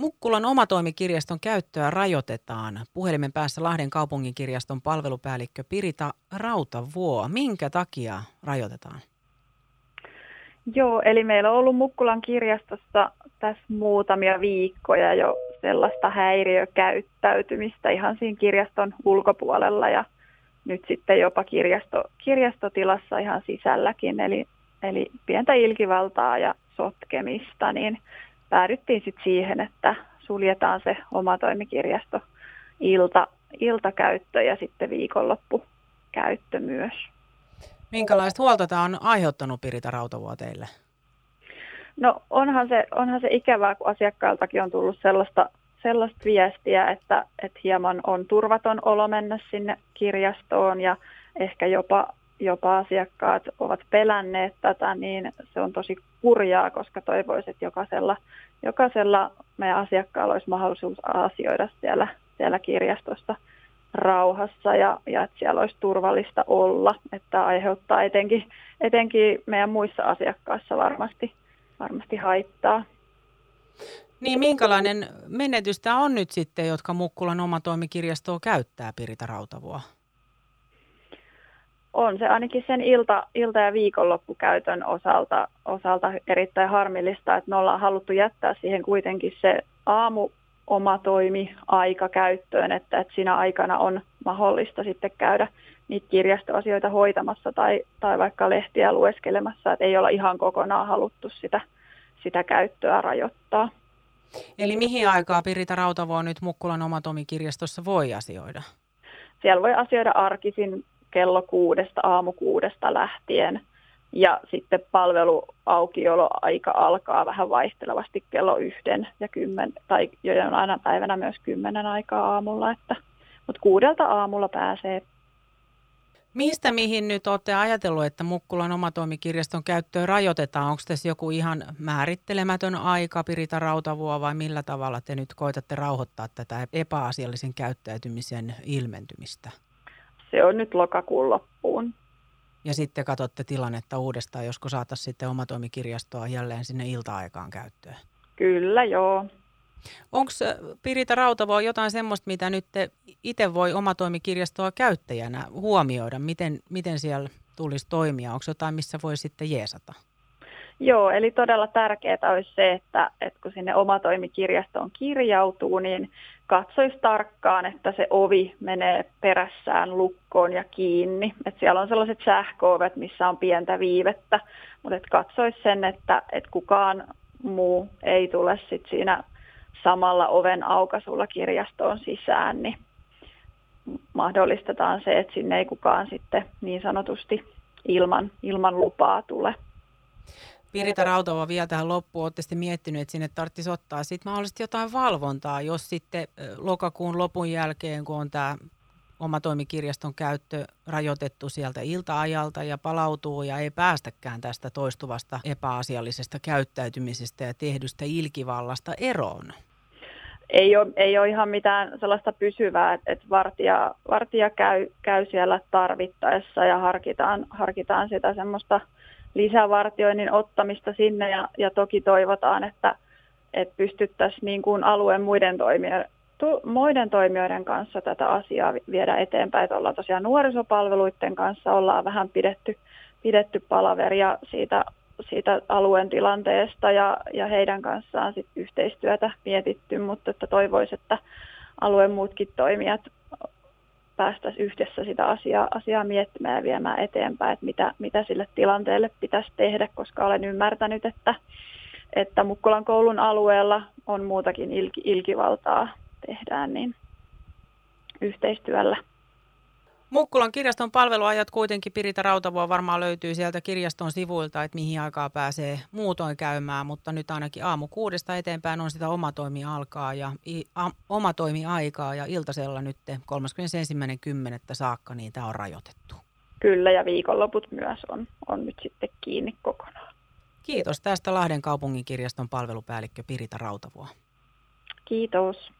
Mukkulan omatoimikirjaston käyttöä rajoitetaan. Puhelimen päässä Lahden kaupunginkirjaston palvelupäällikkö Pirita Rautavuo. Minkä takia rajoitetaan? Joo, eli meillä on ollut Mukkulan kirjastossa tässä muutamia viikkoja jo sellaista häiriökäyttäytymistä ihan siinä kirjaston ulkopuolella ja nyt sitten jopa kirjasto, kirjastotilassa ihan sisälläkin, eli, eli pientä ilkivaltaa ja sotkemista, niin päädyttiin sitten siihen, että suljetaan se oma toimikirjasto ilta, iltakäyttö ja sitten viikonloppukäyttö myös. Minkälaista huolta tämä on aiheuttanut Pirita Rautavuo teille? No onhan se, onhan se ikävää, kun asiakkailtakin on tullut sellaista, sellaista viestiä, että, että hieman on turvaton olo mennä sinne kirjastoon ja ehkä jopa, jopa asiakkaat ovat pelänneet tätä, niin se on tosi kurjaa, koska toivoisin, että jokaisella, jokaisella meidän asiakkaalla olisi mahdollisuus asioida siellä, siellä kirjastossa rauhassa ja, ja että siellä olisi turvallista olla, että aiheuttaa etenkin, etenkin meidän muissa asiakkaissa varmasti, varmasti haittaa. Niin minkälainen menetys tämä on nyt sitten, jotka Mukkulan oma toimikirjastoa käyttää Pirita Rautavuo? On se ainakin sen ilta, ilta- ja viikonloppukäytön osalta, osalta erittäin harmillista, että me ollaan haluttu jättää siihen kuitenkin se aamu oma toimi aika käyttöön, että, että siinä aikana on mahdollista sitten käydä niitä kirjastoasioita hoitamassa tai, tai vaikka lehtiä lueskelemassa, että ei olla ihan kokonaan haluttu sitä, sitä käyttöä rajoittaa. Eli mihin aikaa Pirita Rautavo nyt Mukkulan omatomikirjastossa voi asioida? Siellä voi asioida arkisin kello kuudesta, aamu kuudesta lähtien. Ja sitten palveluaukioloaika alkaa vähän vaihtelevasti kello yhden ja kymmen, tai aina päivänä myös kymmenen aikaa aamulla, että, mutta kuudelta aamulla pääsee Mistä mihin nyt olette ajatellut, että Mukkulan omatoimikirjaston käyttöön rajoitetaan? Onko tässä joku ihan määrittelemätön aika, Pirita Rautavuo, vai millä tavalla te nyt koitatte rauhoittaa tätä epäasiallisen käyttäytymisen ilmentymistä? Se on nyt lokakuun loppuun. Ja sitten katsotte tilannetta uudestaan, josko saataisiin sitten omatoimikirjastoa jälleen sinne ilta-aikaan käyttöön? Kyllä, joo. Onko äh, Pirita Rautavo jotain semmoista, mitä nyt itse voi omatoimikirjastoa käyttäjänä huomioida? Miten, miten siellä tulisi toimia? Onko jotain, missä voi sitten jeesata? Joo, eli todella tärkeää olisi se, että, että kun sinne omatoimikirjastoon kirjautuu, niin katsoisi tarkkaan, että se ovi menee perässään lukkoon ja kiinni. Että siellä on sellaiset sähköovet, missä on pientä viivettä, mutta katsoisi sen, että, että kukaan muu ei tule sit siinä samalla oven aukasulla kirjastoon sisään, niin mahdollistetaan se, että sinne ei kukaan sitten niin sanotusti ilman, ilman lupaa tule. Pirita Rautova vielä tähän loppuun. Olette sitten miettinyt, että sinne tarvitsisi ottaa sitten mahdollisesti jotain valvontaa, jos sitten lokakuun lopun jälkeen, kun on tämä oma toimikirjaston käyttö rajoitettu sieltä ilta-ajalta ja palautuu ja ei päästäkään tästä toistuvasta epäasiallisesta käyttäytymisestä ja tehdystä ilkivallasta eroon ei ole, ei ole ihan mitään sellaista pysyvää, että vartija, vartija käy, käy siellä tarvittaessa ja harkitaan, harkitaan sitä semmoista lisävartioinnin ottamista sinne ja, ja toki toivotaan, että, että pystyttäisiin niin kuin alueen muiden toimijoiden, tu, muiden toimijoiden kanssa tätä asiaa viedä eteenpäin. Että ollaan tosiaan nuorisopalveluiden kanssa, ollaan vähän pidetty, pidetty palaveria siitä siitä alueen tilanteesta ja, ja heidän kanssaan sit yhteistyötä mietitty, mutta että toivoisi, että alueen muutkin toimijat päästäisiin yhdessä sitä asiaa, asiaa miettimään ja viemään eteenpäin, että mitä, mitä sille tilanteelle pitäisi tehdä, koska olen ymmärtänyt, että, että Mukkulan koulun alueella on muutakin ilki, ilkivaltaa tehdään niin yhteistyöllä. Mukkulan kirjaston palveluajat kuitenkin Pirita Rautavoa varmaan löytyy sieltä kirjaston sivuilta, että mihin aikaa pääsee muutoin käymään, mutta nyt ainakin aamu kuudesta eteenpäin on sitä omatoimi alkaa ja a, omatoimi aikaa ja iltasella nyt 31.10. saakka niin tämä on rajoitettu. Kyllä ja viikonloput myös on, on nyt sitten kiinni kokonaan. Kiitos tästä Lahden kaupungin kirjaston palvelupäällikkö Pirita Rautavoa. Kiitos.